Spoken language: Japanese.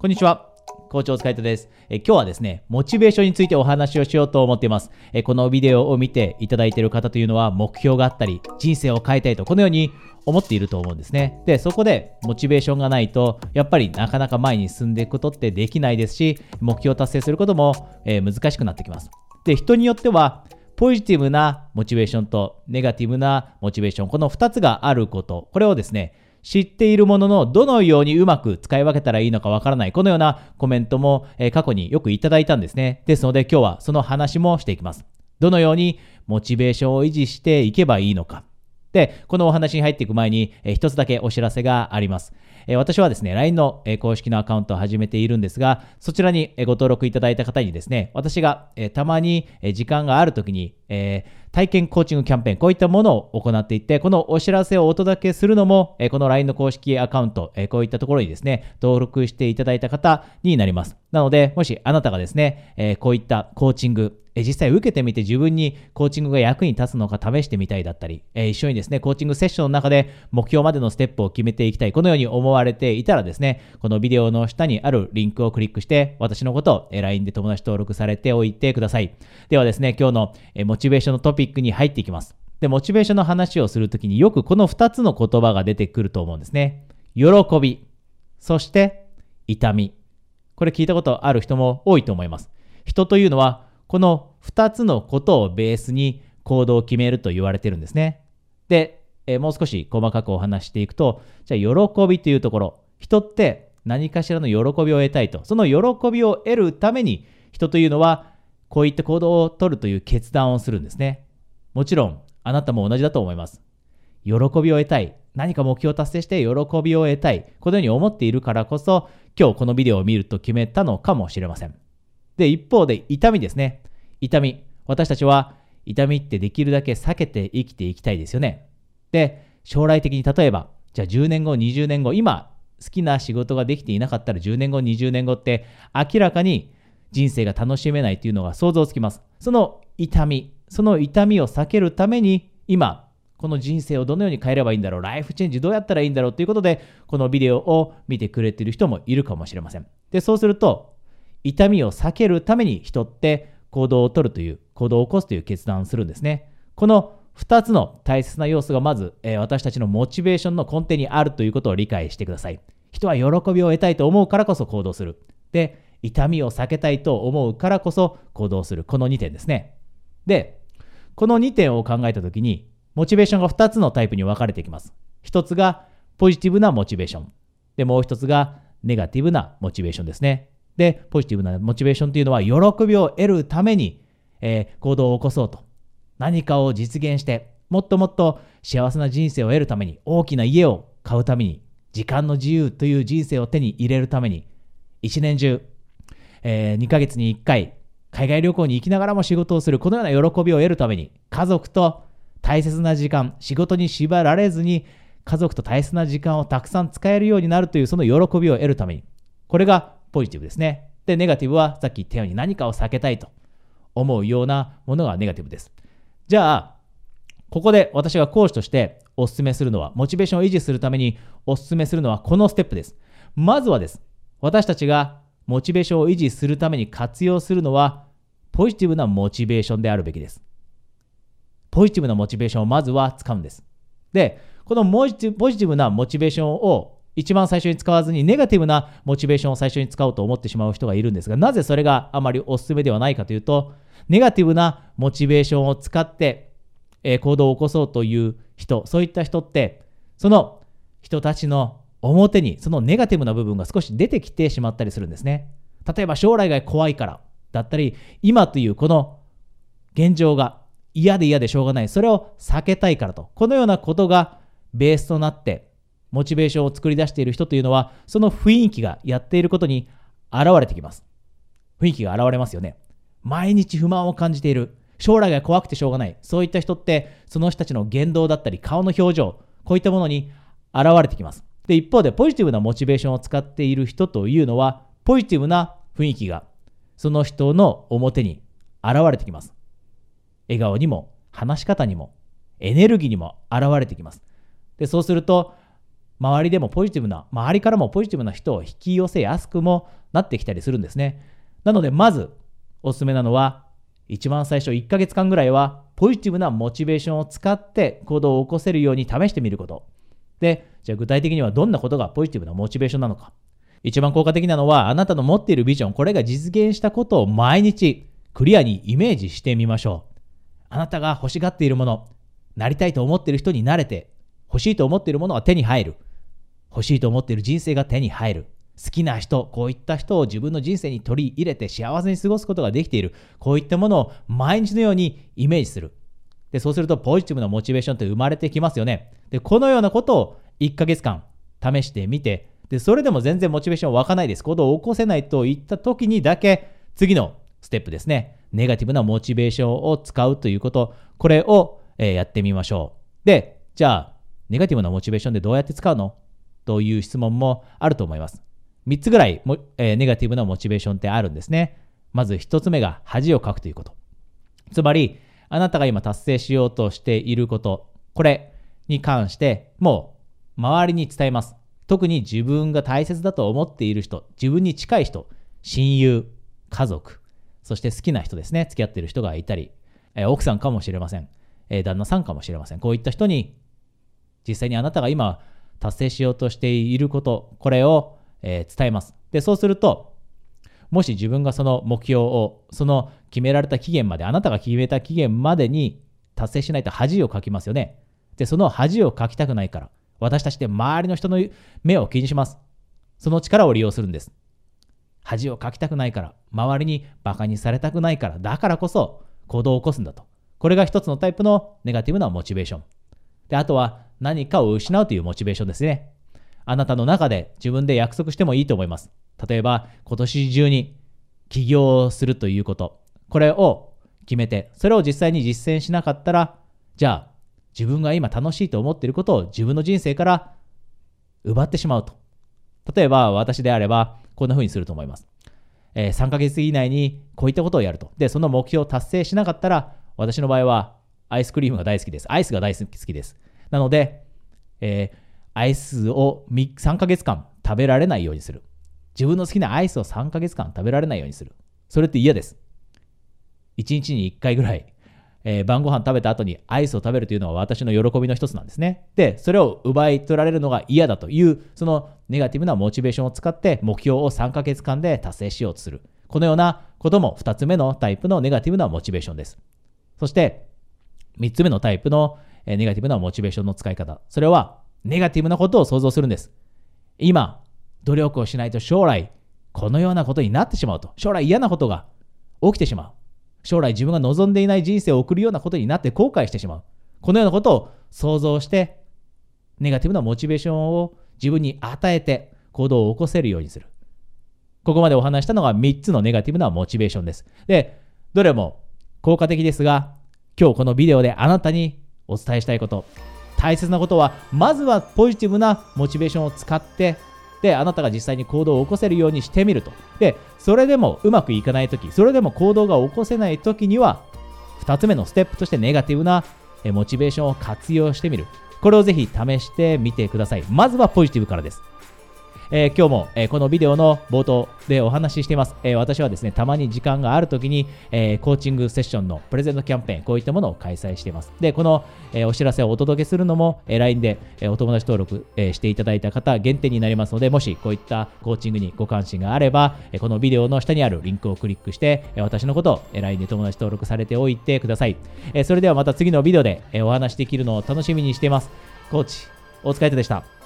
こんにちは。校長塚井戸ですえ。今日はですね、モチベーションについてお話をしようと思っていますえ。このビデオを見ていただいている方というのは目標があったり、人生を変えたいと、このように思っていると思うんですね。で、そこでモチベーションがないと、やっぱりなかなか前に進んでいくことってできないですし、目標を達成することも、えー、難しくなってきます。で、人によっては、ポジティブなモチベーションとネガティブなモチベーション、この2つがあること、これをですね、知っているもののどのようにうまく使い分けたらいいのかわからない。このようなコメントも、え過去によくいただいたんですね。ですので今日はその話もしていきます。どのようにモチベーションを維持していけばいいのか。で、このお話に入っていく前に、え一つだけお知らせがあります。え私はですね、LINE の、え公式のアカウントを始めているんですが、そちらに、えご登録いただいた方にですね、私が、えたまに、え時間があるときに、え体験コーチングキャンペーン、こういったものを行っていって、このお知らせをお届けするのも、えこの LINE の公式アカウント、えこういったところにですね、登録していただいた方になります。なので、もしあなたがですね、えこういったコーチング、え実際受けてみて自分にコーチングが役に立つのか試してみたいだったり、え一緒にですね、コーチングセッションの中で目標までのステップを決めていきたい、このように思われていたらですね、このビデオの下にあるリンクをクリックして、私のことを LINE で友達登録されておいてください。ではですね、今日のモチベーションのトピックに入っていきます。で、モチベーションの話をするときによくこの2つの言葉が出てくると思うんですね。喜び、そして痛み。これ聞いたことある人も多いと思います。人というのはこの2つのことをベースに行動を決めると言われてるんですね。で、え、もう少し細かくお話していくと、じゃあ喜びというところ、人って何かしらの喜びを得たいと、その喜びを得るために人というのはこういった行動を取るという決断をするんですね。もちろん、あなたも同じだと思います。喜びを得たい。何か目標を達成して喜びを得たい。このように思っているからこそ、今日このビデオを見ると決めたのかもしれません。で、一方で痛みですね。痛み。私たちは痛みってできるだけ避けて生きていきたいですよね。で、将来的に例えば、じゃあ10年後、20年後、今好きな仕事ができていなかったら10年後、20年後って明らかに人生が楽しめないというのが想像つきます。その痛み、その痛みを避けるために今、この人生をどのように変えればいいんだろう、ライフチェンジどうやったらいいんだろうということで、このビデオを見てくれている人もいるかもしれません。で、そうすると、痛みを避けるために人って行動をとるという、行動を起こすという決断をするんですね。この2つの大切な要素がまず、えー、私たちのモチベーションの根底にあるということを理解してください。人は喜びを得たいと思うからこそ行動する。で、痛みを避けたいと思うからこそ行動する。この2点ですね。で、この2点を考えたときに、モチベーションが2つのタイプに分かれていきます。1つがポジティブなモチベーション。で、もう1つがネガティブなモチベーションですね。で、ポジティブなモチベーションというのは、喜びを得るために、えー、行動を起こそうと。何かを実現して、もっともっと幸せな人生を得るために、大きな家を買うために、時間の自由という人生を手に入れるために、一年中、えー、2ヶ月に1回、海外旅行に行きながらも仕事をする、このような喜びを得るために、家族と大切な時間、仕事に縛られずに、家族と大切な時間をたくさん使えるようになるという、その喜びを得るために、これがポジティブですね。で、ネガティブはさっき言ったように何かを避けたいと思うようなものがネガティブです。じゃあ、ここで私が講師としてお勧めするのは、モチベーションを維持するためにお勧めするのはこのステップです。まずはです。私たちがモチベーションを維持するために活用するのは、ポジティブなモチベーションであるべきです。ポジティブなモチベーションをまずは使うんです。で、このポジティブなモチベーションを一番最初に使わずにネガティブなモチベーションを最初に使おうと思ってしまう人がいるんですが、なぜそれがあまりお勧めではないかというと、ネガティブなモチベーションを使って、え、行動を起こそうという人、そういった人って、その人たちの表にそのネガティブな部分が少し出てきてしまったりするんですね。例えば将来が怖いからだったり、今というこの現状が嫌で嫌でしょうがない、それを避けたいからと、このようなことがベースとなって、モチベーションを作り出している人というのは、その雰囲気がやっていることに現れてきます。雰囲気が現れますよね。毎日不満を感じている。将来が怖くてしょうがない。そういった人って、その人たちの言動だったり、顔の表情、こういったものに現れてきます。で、一方で、ポジティブなモチベーションを使っている人というのは、ポジティブな雰囲気が、その人の表に現れてきます。笑顔にも、話し方にも、エネルギーにも現れてきます。で、そうすると、周りでもポジティブな、周りからもポジティブな人を引き寄せやすくもなってきたりするんですね。なので、まずおすすめなのは、一番最初1ヶ月間ぐらいは、ポジティブなモチベーションを使って行動を起こせるように試してみること。で、じゃあ具体的にはどんなことがポジティブなモチベーションなのか。一番効果的なのは、あなたの持っているビジョン、これが実現したことを毎日クリアにイメージしてみましょう。あなたが欲しがっているもの、なりたいと思っている人になれて、欲しいと思っているものが手に入る。欲しいと思っている人生が手に入る。好きな人、こういった人を自分の人生に取り入れて幸せに過ごすことができている。こういったものを毎日のようにイメージする。で、そうするとポジティブなモチベーションって生まれてきますよね。で、このようなことを1ヶ月間試してみて、で、それでも全然モチベーション湧かないです。行動を起こせないといった時にだけ、次のステップですね。ネガティブなモチベーションを使うということ、これを、えやってみましょう。で、じゃあ、ネガティブなモチベーションでどうやって使うの？という質問もあると思います。3つぐらいも、えー、ネガティブなモチベーションってあるんですね。まず1つ目が恥をかくということ。つまり、あなたが今達成しようとしていること、これに関してもう周りに伝えます。特に自分が大切だと思っている人、自分に近い人、親友、家族、そして好きな人ですね、付き合っている人がいたり、え奥さんかもしれません、え旦那さんかもしれません。こういった人に、実際にあなたが今達成しようとしていること、これを、え伝えます。で、そうすると、もし自分がその目標を、その決められた期限まで、あなたが決めた期限までに達成しないと恥をかきますよね。で、その恥をかきたくないから、私たちで周りの人の目を気にします。その力を利用するんです。恥をかきたくないから、周りに馬鹿にされたくないから、だからこそ行動を起こすんだと。これが一つのタイプのネガティブなモチベーション。で、あとは何かを失うというモチベーションですね。あなたの中で自分で約束してもいいと思います。例えば、今年中に起業するということ。これを決めて、それを実際に実践しなかったら、じゃあ、自分が今楽しいと思っていることを自分の人生から奪ってしまうと。例えば、私であれば、こんな風にすると思います。えー、3ヶ月以内にこういったことをやると。で、その目標を達成しなかったら、私の場合はアイスクリームが大好きです。アイスが大好きです。なので、えー、アイスを3ヶ月間食べられないようにする。自分の好きなアイスを3ヶ月間食べられないようにする。それって嫌です。1日に1回ぐらいえー、晩ご飯食べた後にアイスを食べるというのは私の喜びの一つなんですね。で、それを奪い取られるのが嫌だという、そのネガティブなモチベーションを使って目標を3ヶ月間で達成しようとする。このようなことも2つ目のタイプのネガティブなモチベーションです。そして、3つ目のタイプのえネガティブなモチベーションの使い方。それは、ネガティブなことを想像するんです。今、努力をしないと将来、このようなことになってしまうと。将来嫌なことが起きてしまう。将来自分が望んでいない人生を送るようなことになって後悔してしまう。このようなことを想像して、ネガティブなモチベーションを自分に与えて行動を起こせるようにする。ここまでお話したのが3つのネガティブなモチベーションです。で、どれも効果的ですが、今日このビデオであなたにお伝えしたいこと、大切なことは、まずはポジティブなモチベーションを使ってで、あなたが実際に行動を起こせるようにしてみると。で、それでもうまくいかないとき、それでも行動が起こせないときには、2つ目のステップとしてネガティブなモチベーションを活用してみる。これをぜひ試してみてください。まずはポジティブからです。えー、今日も、えー、このビデオの冒頭でお話ししています、えー、私はですね、たまに時間があるときに、えコーチングセッションのプレゼントキャンペーン、こういったものを開催しています。で、この、えお知らせをお届けするのも、え LINE で、えお友達登録、えしていただいた方限定になりますので、もしこういったコーチングにご関心があれば、えこのビデオの下にあるリンクをクリックして、え私のことを LINE で友達登録されておいてください。えそれではまた次のビデオで、えお話できるのを楽しみにしています。コーチ、お疲れ様でした。